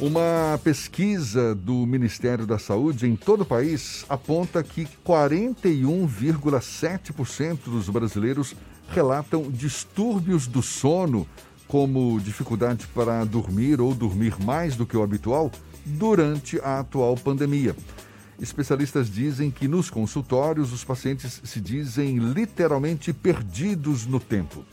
Uma pesquisa do Ministério da Saúde em todo o país aponta que 41,7% dos brasileiros relatam distúrbios do sono, como dificuldade para dormir ou dormir mais do que o habitual, durante a atual pandemia. Especialistas dizem que nos consultórios os pacientes se dizem literalmente perdidos no tempo.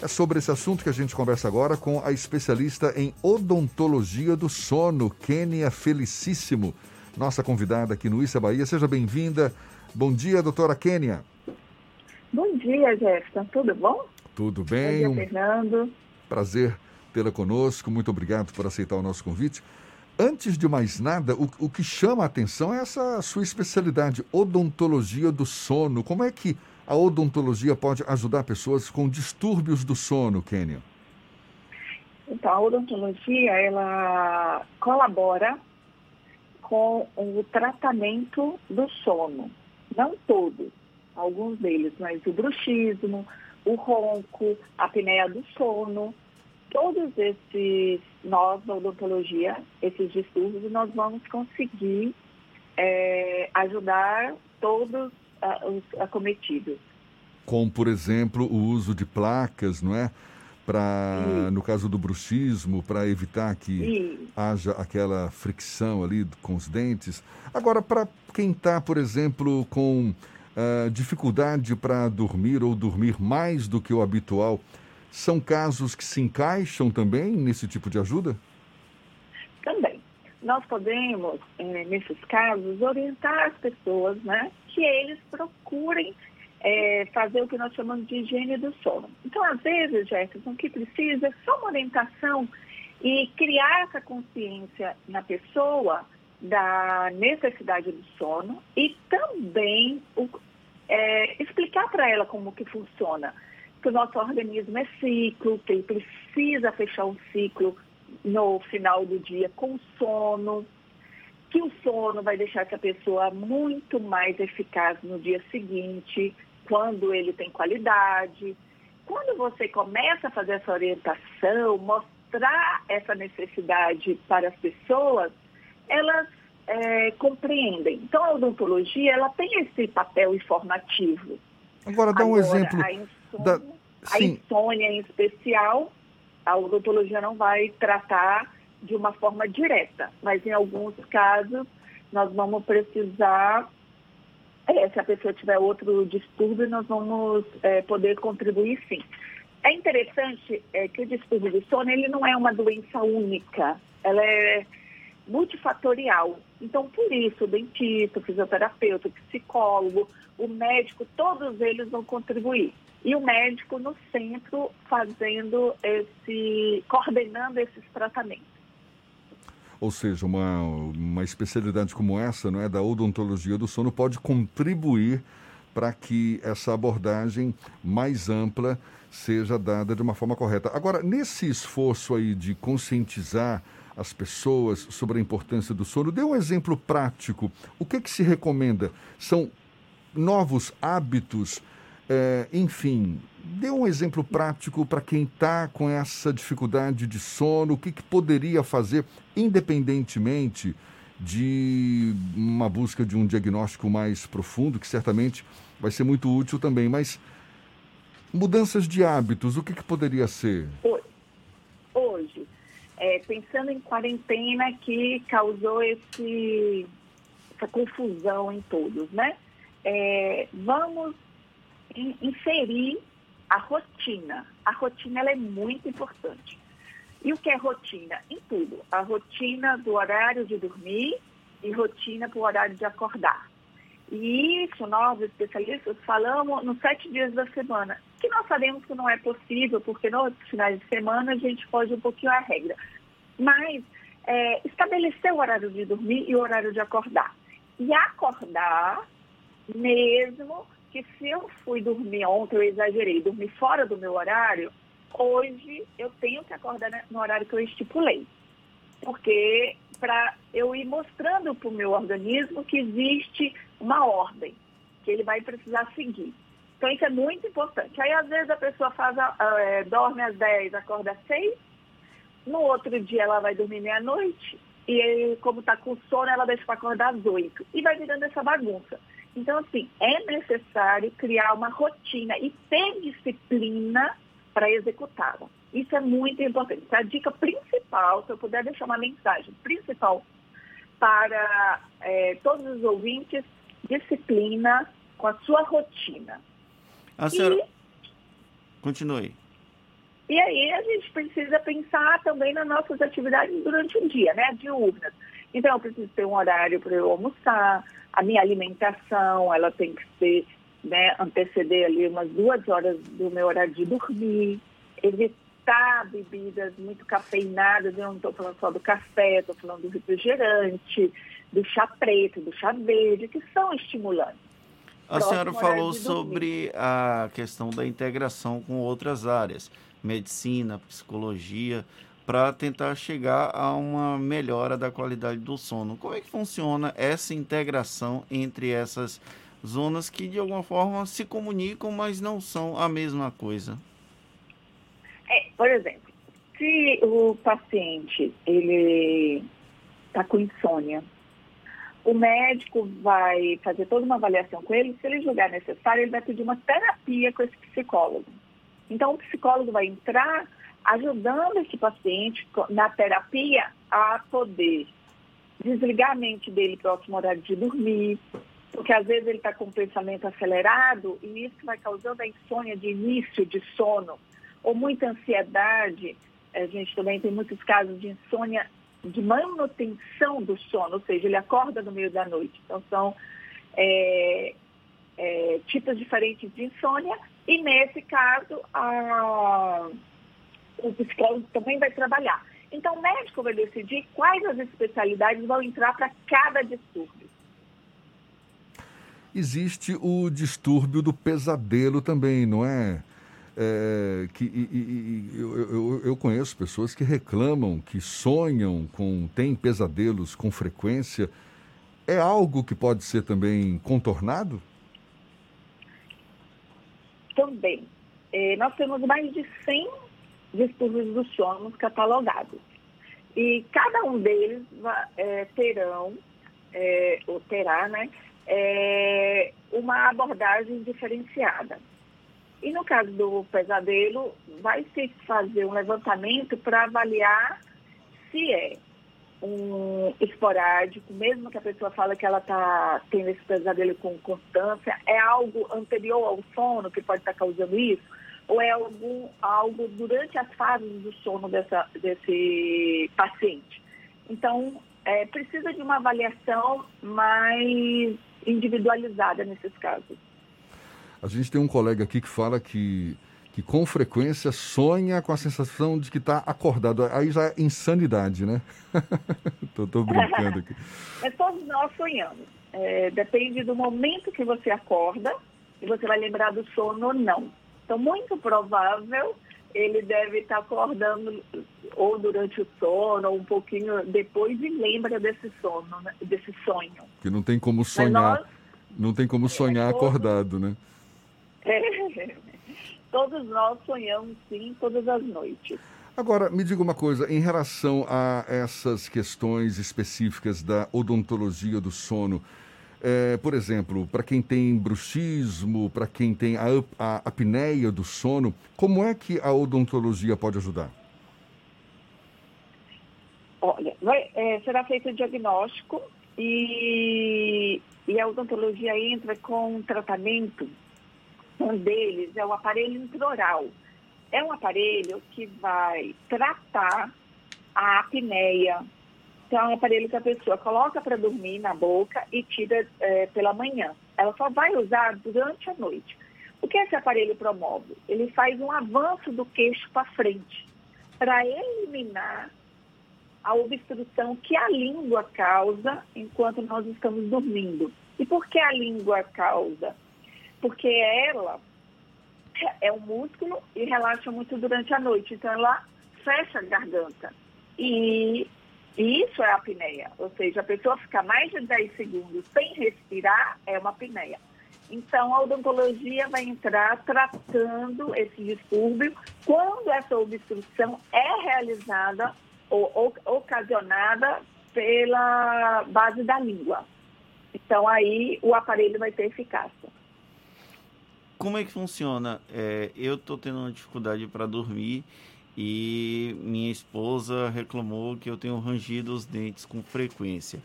É sobre esse assunto que a gente conversa agora com a especialista em odontologia do sono, Kênia Felicíssimo, nossa convidada aqui no Issa Bahia. Seja bem-vinda. Bom dia, doutora Kênia. Bom dia, Jefferson. Tudo bom? Tudo bem. Bom dia, Fernando. Prazer tê-la conosco. Muito obrigado por aceitar o nosso convite. Antes de mais nada, o, o que chama a atenção é essa sua especialidade, odontologia do sono. Como é que a odontologia pode ajudar pessoas com distúrbios do sono, Kênia? Então, a odontologia, ela colabora com o tratamento do sono. Não todos, alguns deles, mas o bruxismo, o ronco, a apneia do sono, todos esses, nós da odontologia, esses distúrbios, nós vamos conseguir é, ajudar todos os acometidos. Como, por exemplo, o uso de placas, não é? Para, no caso do bruxismo, para evitar que haja aquela fricção ali com os dentes. Agora, para quem está, por exemplo, com uh, dificuldade para dormir ou dormir mais do que o habitual, são casos que se encaixam também nesse tipo de ajuda? Nós podemos, eh, nesses casos, orientar as pessoas, né, que eles procurem é, fazer o que nós chamamos de higiene do sono. Então, às vezes, Jefferson, o que precisa é só uma orientação e criar essa consciência na pessoa da necessidade do sono e também o, é, explicar para ela como que funciona. Que o nosso organismo é ciclo, que ele precisa fechar um ciclo no final do dia com sono, que o sono vai deixar essa pessoa muito mais eficaz no dia seguinte, quando ele tem qualidade. Quando você começa a fazer essa orientação, mostrar essa necessidade para as pessoas, elas é, compreendem. Então, a odontologia, ela tem esse papel informativo. Agora, dá um Agora, exemplo. A insônia, da... a insônia, em especial, a odontologia não vai tratar de uma forma direta, mas em alguns casos nós vamos precisar, é, se a pessoa tiver outro distúrbio, nós vamos é, poder contribuir sim. É interessante é, que o distúrbio do sono ele não é uma doença única, ela é multifatorial. Então, por isso, o dentista, o fisioterapeuta, o psicólogo, o médico, todos eles vão contribuir. E o médico no centro fazendo esse, coordenando esses tratamentos. Ou seja, uma, uma especialidade como essa, não é, da odontologia do sono, pode contribuir para que essa abordagem mais ampla seja dada de uma forma correta. Agora, nesse esforço aí de conscientizar as pessoas sobre a importância do sono, dê um exemplo prático. O que, que se recomenda? São novos hábitos é, enfim, dê um exemplo prático para quem está com essa dificuldade de sono, o que, que poderia fazer, independentemente de uma busca de um diagnóstico mais profundo, que certamente vai ser muito útil também, mas mudanças de hábitos, o que, que poderia ser? É, pensando em quarentena que causou esse, essa confusão em todos, né? É, vamos inserir a rotina. A rotina ela é muito importante. E o que é rotina? Em tudo. A rotina do horário de dormir e rotina para o horário de acordar. E isso nós, especialistas, falamos nos sete dias da semana, que nós sabemos que não é possível, porque nos finais de semana a gente pode um pouquinho a regra. Mas é, estabelecer o horário de dormir e o horário de acordar. E acordar mesmo que se eu fui dormir ontem, eu exagerei, dormir fora do meu horário, hoje eu tenho que acordar no horário que eu estipulei. Porque para eu ir mostrando para o meu organismo que existe uma ordem, que ele vai precisar seguir. Então isso é muito importante. Aí às vezes a pessoa faz é, dorme às 10, acorda às 6, no outro dia ela vai dormir meia-noite e como está com sono, ela deixa para acordar às 8. E vai virando essa bagunça. Então, assim, é necessário criar uma rotina e ter disciplina para executá-la. Isso é muito importante. A dica principal, se eu puder deixar uma mensagem principal para é, todos os ouvintes, disciplina com a sua rotina. A senhora... E... Continue. E aí a gente precisa pensar também nas nossas atividades durante o dia, né? Diurnas. Então eu preciso ter um horário para eu almoçar, a minha alimentação, ela tem que ser, né, anteceder ali umas duas horas do meu horário de dormir, evitar bebidas muito cafeinadas, eu não estou falando só do café, estou falando do refrigerante, do chá preto, do chá verde, que são estimulantes. A senhora falou sobre a questão da integração com outras áreas medicina, psicologia, para tentar chegar a uma melhora da qualidade do sono. Como é que funciona essa integração entre essas zonas que de alguma forma se comunicam, mas não são a mesma coisa? É, por exemplo, se o paciente ele está com insônia, o médico vai fazer toda uma avaliação com ele. Se ele julgar necessário, ele vai pedir uma terapia com esse psicólogo. Então, o psicólogo vai entrar ajudando esse paciente na terapia a poder desligar a mente dele próximo horário de dormir, porque às vezes ele está com o pensamento acelerado e isso vai causando a insônia de início de sono, ou muita ansiedade. A gente também tem muitos casos de insônia de manutenção do sono, ou seja, ele acorda no meio da noite. Então, são é, é, tipos diferentes de insônia e, nesse caso, a, o psicólogo também vai trabalhar. Então, o médico vai decidir quais as especialidades vão entrar para cada distúrbio. Existe o distúrbio do pesadelo também, não é? É, que, e, e, eu, eu, eu, conheço pessoas que reclamam, que sonham com, têm pesadelos com frequência. É algo que pode ser também contornado? também. É, nós temos mais de 100 distúrbios do sono catalogados. E cada um deles é, terão, é, ou terá, né, é, uma abordagem diferenciada. E no caso do pesadelo, vai se fazer um levantamento para avaliar se é um esporádico, mesmo que a pessoa fala que ela está tendo esse pesadelo com constância, é algo anterior ao sono que pode estar tá causando isso? Ou é algum, algo durante as fases do sono dessa, desse paciente? Então, é, precisa de uma avaliação mais individualizada nesses casos. A gente tem um colega aqui que fala que que com frequência sonha com a sensação de que está acordado. Aí já é insanidade, né? tô, tô, brincando aqui. Mas todos nós sonhamos. É, depende do momento que você acorda e você vai lembrar do sono ou não. Então, muito provável ele deve estar tá acordando ou durante o sono ou um pouquinho depois e lembra desse sono, né? desse sonho. Que não tem como sonhar, nós, não tem como sonhar é, acordado, né? É, Todos nós sonhamos, sim, todas as noites. Agora, me diga uma coisa, em relação a essas questões específicas da odontologia do sono, é, por exemplo, para quem tem bruxismo, para quem tem a, a apneia do sono, como é que a odontologia pode ajudar? Olha, vai, é, será feito o diagnóstico e, e a odontologia entra com um tratamento um deles é o aparelho intraoral. É um aparelho que vai tratar a apneia. Então, é um aparelho que a pessoa coloca para dormir na boca e tira é, pela manhã. Ela só vai usar durante a noite. O que esse aparelho promove? Ele faz um avanço do queixo para frente, para eliminar a obstrução que a língua causa enquanto nós estamos dormindo. E por que a língua causa? Porque ela é um músculo e relaxa muito durante a noite. Então, ela fecha a garganta. E, e isso é a apneia. Ou seja, a pessoa ficar mais de 10 segundos sem respirar é uma apneia. Então, a odontologia vai entrar tratando esse distúrbio quando essa obstrução é realizada ou, ou ocasionada pela base da língua. Então, aí o aparelho vai ter eficácia. Como é que funciona? É, eu estou tendo uma dificuldade para dormir e minha esposa reclamou que eu tenho rangido os dentes com frequência.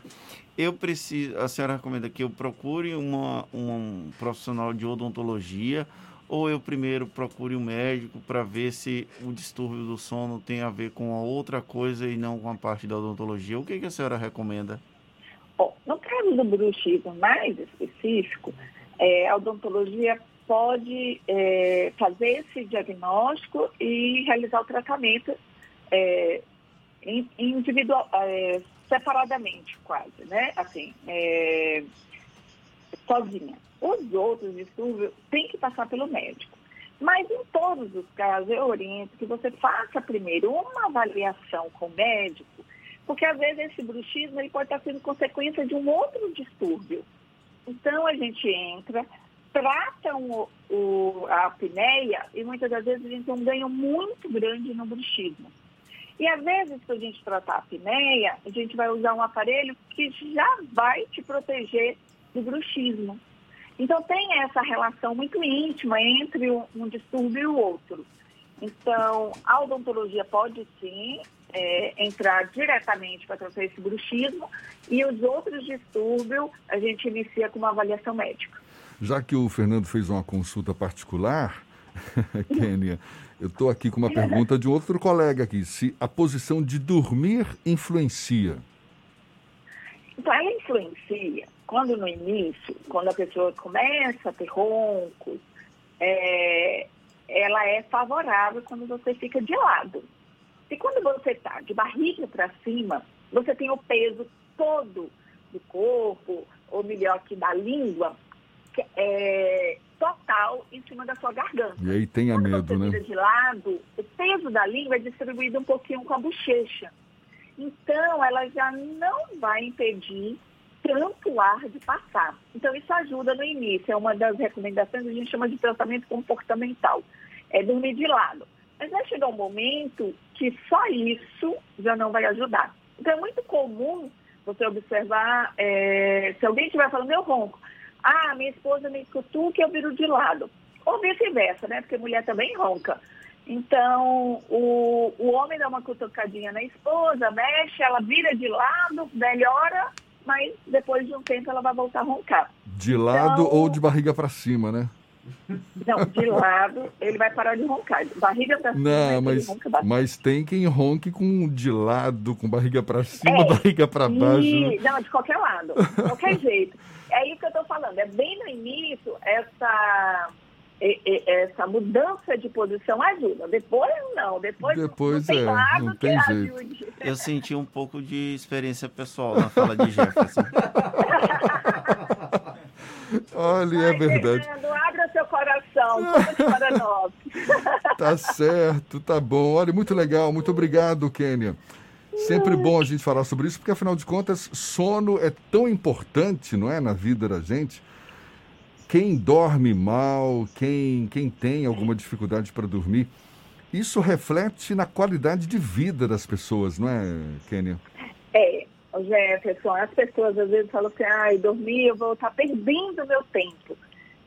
Eu preciso, a senhora recomenda que eu procure uma, um profissional de odontologia ou eu primeiro procure um médico para ver se o distúrbio do sono tem a ver com a outra coisa e não com a parte da odontologia? O que, que a senhora recomenda? Bom, no caso do bruxismo mais específico, é, a odontologia pode é, fazer esse diagnóstico e realizar o tratamento é, individual, é, separadamente, quase, né? Assim, é, sozinha. Os outros distúrbios têm que passar pelo médico. Mas em todos os casos, eu oriento que você faça primeiro uma avaliação com o médico, porque às vezes esse bruxismo ele pode estar sendo consequência de um outro distúrbio. Então a gente entra, tratam o, o, a apneia e muitas das vezes a gente tem um ganho muito grande no bruxismo. E às vezes, para a gente tratar a apneia, a gente vai usar um aparelho que já vai te proteger do bruxismo. Então, tem essa relação muito íntima entre um, um distúrbio e o outro. Então, a odontologia pode sim é, entrar diretamente para tratar esse bruxismo e os outros distúrbios a gente inicia com uma avaliação médica. Já que o Fernando fez uma consulta particular, Kênia, eu estou aqui com uma pergunta de outro colega aqui. Se a posição de dormir influencia? Então, ela influencia quando no início, quando a pessoa começa a ter roncos, é, ela é favorável quando você fica de lado. E quando você está de barriga para cima, você tem o peso todo do corpo, ou melhor que da língua, é, total em cima da sua garganta. E aí tenha Quando medo, você né? de lado, o peso da língua é distribuído um pouquinho com a bochecha. Então, ela já não vai impedir tanto ar de passar. Então, isso ajuda no início. É uma das recomendações que a gente chama de tratamento comportamental. É dormir de lado. Mas vai chegar um momento que só isso já não vai ajudar. Então, é muito comum você observar, é, se alguém estiver falando, eu ronco. Ah, minha esposa me cutuca eu viro de lado. Ou vice-versa, né? Porque mulher também ronca. Então, o, o homem dá uma cutucadinha na esposa, mexe, ela vira de lado, melhora, mas depois de um tempo ela vai voltar a roncar. De lado Então- ou de barriga para cima, né? Não, de lado, ele vai parar de roncar. De Barriga pra cima, Não, mas, mas tem quem ronque com de lado, com barriga para cima, É, barriga para baixo. E- Não, de qualquer lado, de qualquer jeito. É isso que eu estou falando. É bem no início, essa, essa mudança de posição ajuda. Depois, não. Depois, Depois, não tem é, não que tem jeito. ajude. Eu senti um pouco de experiência pessoal na fala de Jefferson. Olha, é Ai, verdade. Fernando, abra seu coração, conte para nós. Tá certo, tá bom. Olha, muito legal. Muito obrigado, Kênia. Sempre bom a gente falar sobre isso, porque afinal de contas, sono é tão importante, não é, na vida da gente. Quem dorme mal, quem, quem tem alguma dificuldade para dormir, isso reflete na qualidade de vida das pessoas, não é, Kênia? É, Jefferson, as pessoas às vezes falam assim, ai, dormir, eu vou estar perdendo meu tempo.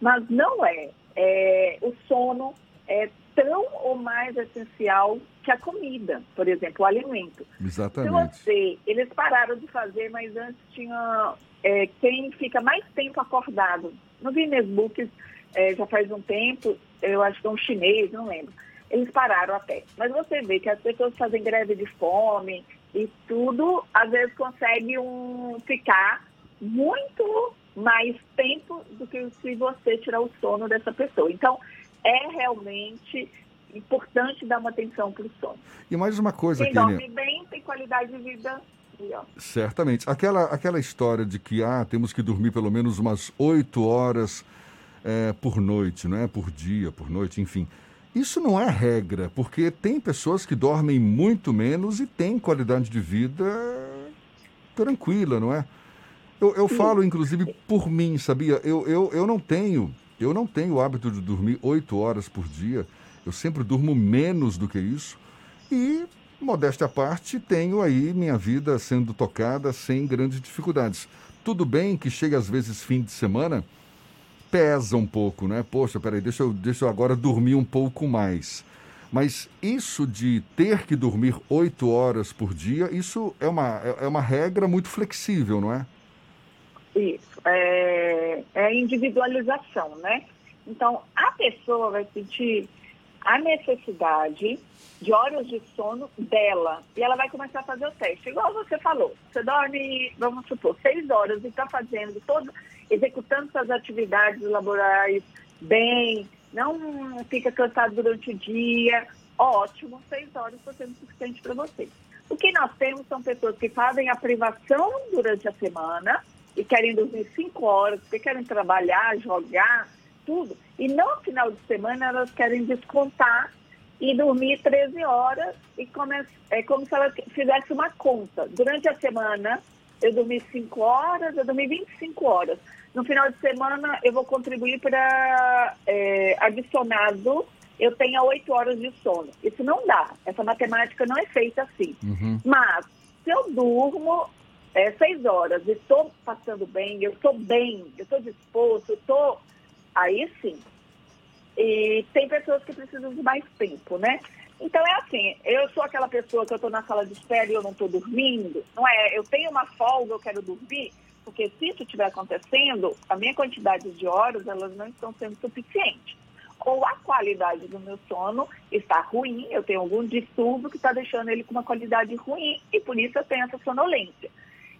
Mas não é. é. O sono é tão ou mais essencial que a comida, por exemplo, o alimento. Se Exatamente. você, eles pararam de fazer, mas antes tinha é, quem fica mais tempo acordado. No Guinness Books, é, já faz um tempo, eu acho que é um chinês, não lembro. Eles pararam até. Mas você vê que as pessoas fazem greve de fome e tudo, às vezes consegue um, ficar muito mais tempo do que se você tirar o sono dessa pessoa. Então, é realmente importante dar uma atenção para o sono. E mais uma coisa, Quem Kênia. dorme bem tem qualidade de vida melhor. Certamente. Aquela, aquela história de que ah, temos que dormir pelo menos umas oito horas é, por noite, não é? Por dia, por noite, enfim. Isso não é regra, porque tem pessoas que dormem muito menos e têm qualidade de vida tranquila, não é? Eu, eu falo, inclusive, por mim, sabia? Eu, eu, eu não tenho, eu não tenho o hábito de dormir oito horas por dia. Eu sempre durmo menos do que isso. E modéstia à parte, tenho aí minha vida sendo tocada sem grandes dificuldades. Tudo bem que chega às vezes fim de semana, pesa um pouco, né? Poxa, peraí, deixa eu, deixa eu agora dormir um pouco mais. Mas isso de ter que dormir oito horas por dia, isso é uma, é, é uma regra muito flexível, não é? Isso. É, é individualização, né? Então, a pessoa vai sentir a necessidade de horas de sono dela. E ela vai começar a fazer o teste. Igual você falou, você dorme, vamos supor, seis horas e está fazendo todo, executando suas atividades laborais bem, não fica cansado durante o dia. Ótimo, seis horas está sendo suficiente para você. O que nós temos são pessoas que fazem a privação durante a semana e querem dormir cinco horas, porque querem trabalhar, jogar, tudo. E no final de semana elas querem descontar e dormir 13 horas e come, é como se ela fizesse uma conta. Durante a semana eu dormi 5 horas, eu dormi 25 horas. No final de semana eu vou contribuir para é, adicionado, eu tenha 8 horas de sono. Isso não dá, essa matemática não é feita assim. Uhum. Mas se eu durmo é, 6 horas estou passando bem, eu estou bem, eu estou disposto, eu estou... Aí sim, e tem pessoas que precisam de mais tempo, né? Então é assim, eu sou aquela pessoa que eu estou na sala de espera e eu não estou dormindo, não é? Eu tenho uma folga, eu quero dormir, porque se isso estiver acontecendo, a minha quantidade de horas, elas não estão sendo suficientes. Ou a qualidade do meu sono está ruim, eu tenho algum distúrbio que está deixando ele com uma qualidade ruim e por isso eu tenho essa sonolência.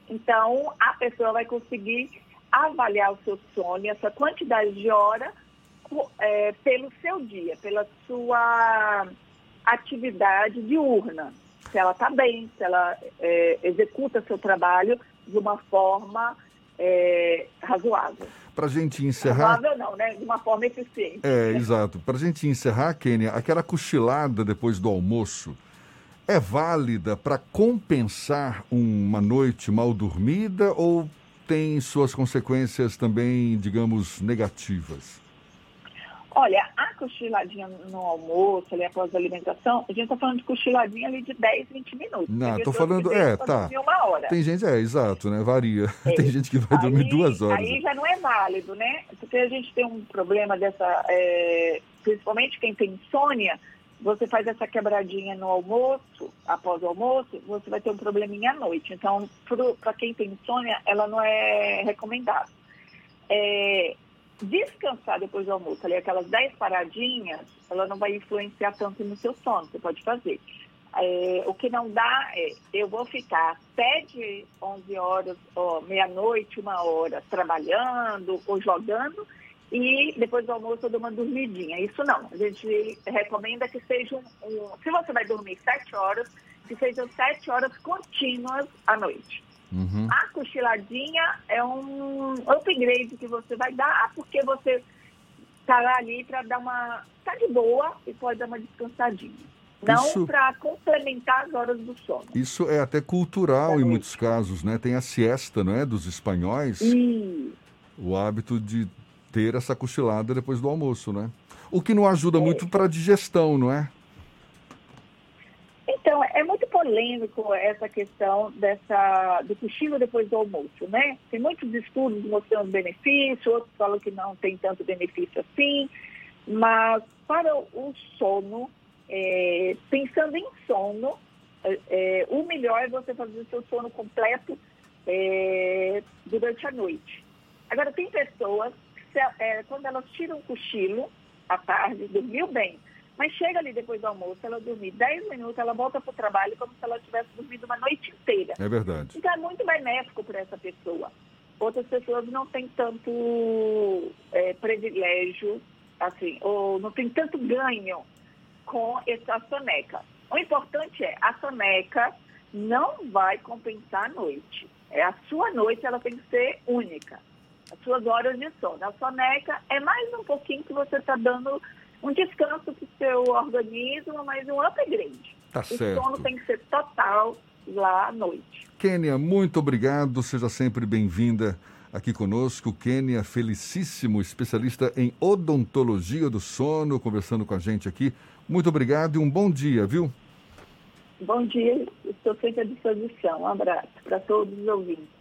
Então, a pessoa vai conseguir avaliar o seu sono, essa quantidade de hora, é, pelo seu dia, pela sua atividade diurna. Se ela está bem, se ela é, executa seu trabalho de uma forma é, razoável. Para a gente encerrar. Razoável não, né? De uma forma eficiente. É, exato. Para a gente encerrar, Kênia, aquela cochilada depois do almoço é válida para compensar uma noite mal dormida ou tem suas consequências também, digamos, negativas? Olha, a cochiladinha no almoço, ali após a alimentação, a gente está falando de cochiladinha ali de 10, 20 minutos. Não, estou falando, é, tá. Uma hora. Tem gente, é, exato, né? Varia. É. Tem gente que vai aí, dormir duas horas. Aí já não é válido, né? Porque a gente tem um problema dessa, é, principalmente quem tem insônia, você faz essa quebradinha no almoço, após o almoço, você vai ter um probleminha à noite. Então, para quem tem insônia, ela não é recomendada. É, descansar depois do almoço, ali aquelas 10 paradinhas, ela não vai influenciar tanto no seu sono, você pode fazer. É, o que não dá é, eu vou ficar até de 11 horas, meia-noite, uma hora, trabalhando ou jogando, e depois do almoço eu dou uma dormidinha. Isso não, a gente recomenda que seja um, um se você vai dormir 7 horas, que sejam 7 horas contínuas à noite. Uhum. A cochiladinha é um upgrade que você vai dar porque você está ali para dar uma. está de boa e pode dar uma descansadinha. Não para complementar as horas do sono. Isso é até cultural em muitos casos, né? Tem a siesta, não é? Dos espanhóis. E... O hábito de ter essa cochilada depois do almoço, né? O que não ajuda muito para a digestão, não é? Então, é muito polêmico essa questão dessa, do cochilo depois do almoço, né? Tem muitos estudos mostrando benefício, outros falam que não tem tanto benefício assim, mas para o sono, é, pensando em sono, é, é, o melhor é você fazer o seu sono completo é, durante a noite. Agora, tem pessoas é, quando elas tiram o cochilo à tarde, dormiu bem, mas chega ali depois do almoço, ela dormir 10 minutos, ela volta para o trabalho como se ela tivesse dormido uma noite inteira. É verdade. Então é muito benéfico para essa pessoa. Outras pessoas não têm tanto é, privilégio, assim, ou não tem tanto ganho com essa soneca. O importante é, a soneca não vai compensar a noite. É a sua noite, ela tem que ser única. As suas horas de sono. A soneca é mais um pouquinho que você está dando um descanso para o seu organismo, mas um upgrade. Tá o certo. sono tem que ser total lá à noite. Kênia, muito obrigado. Seja sempre bem-vinda aqui conosco. Kênia, felicíssimo, especialista em odontologia do sono, conversando com a gente aqui. Muito obrigado e um bom dia, viu? Bom dia, estou sempre à disposição. Um abraço para todos os ouvintes.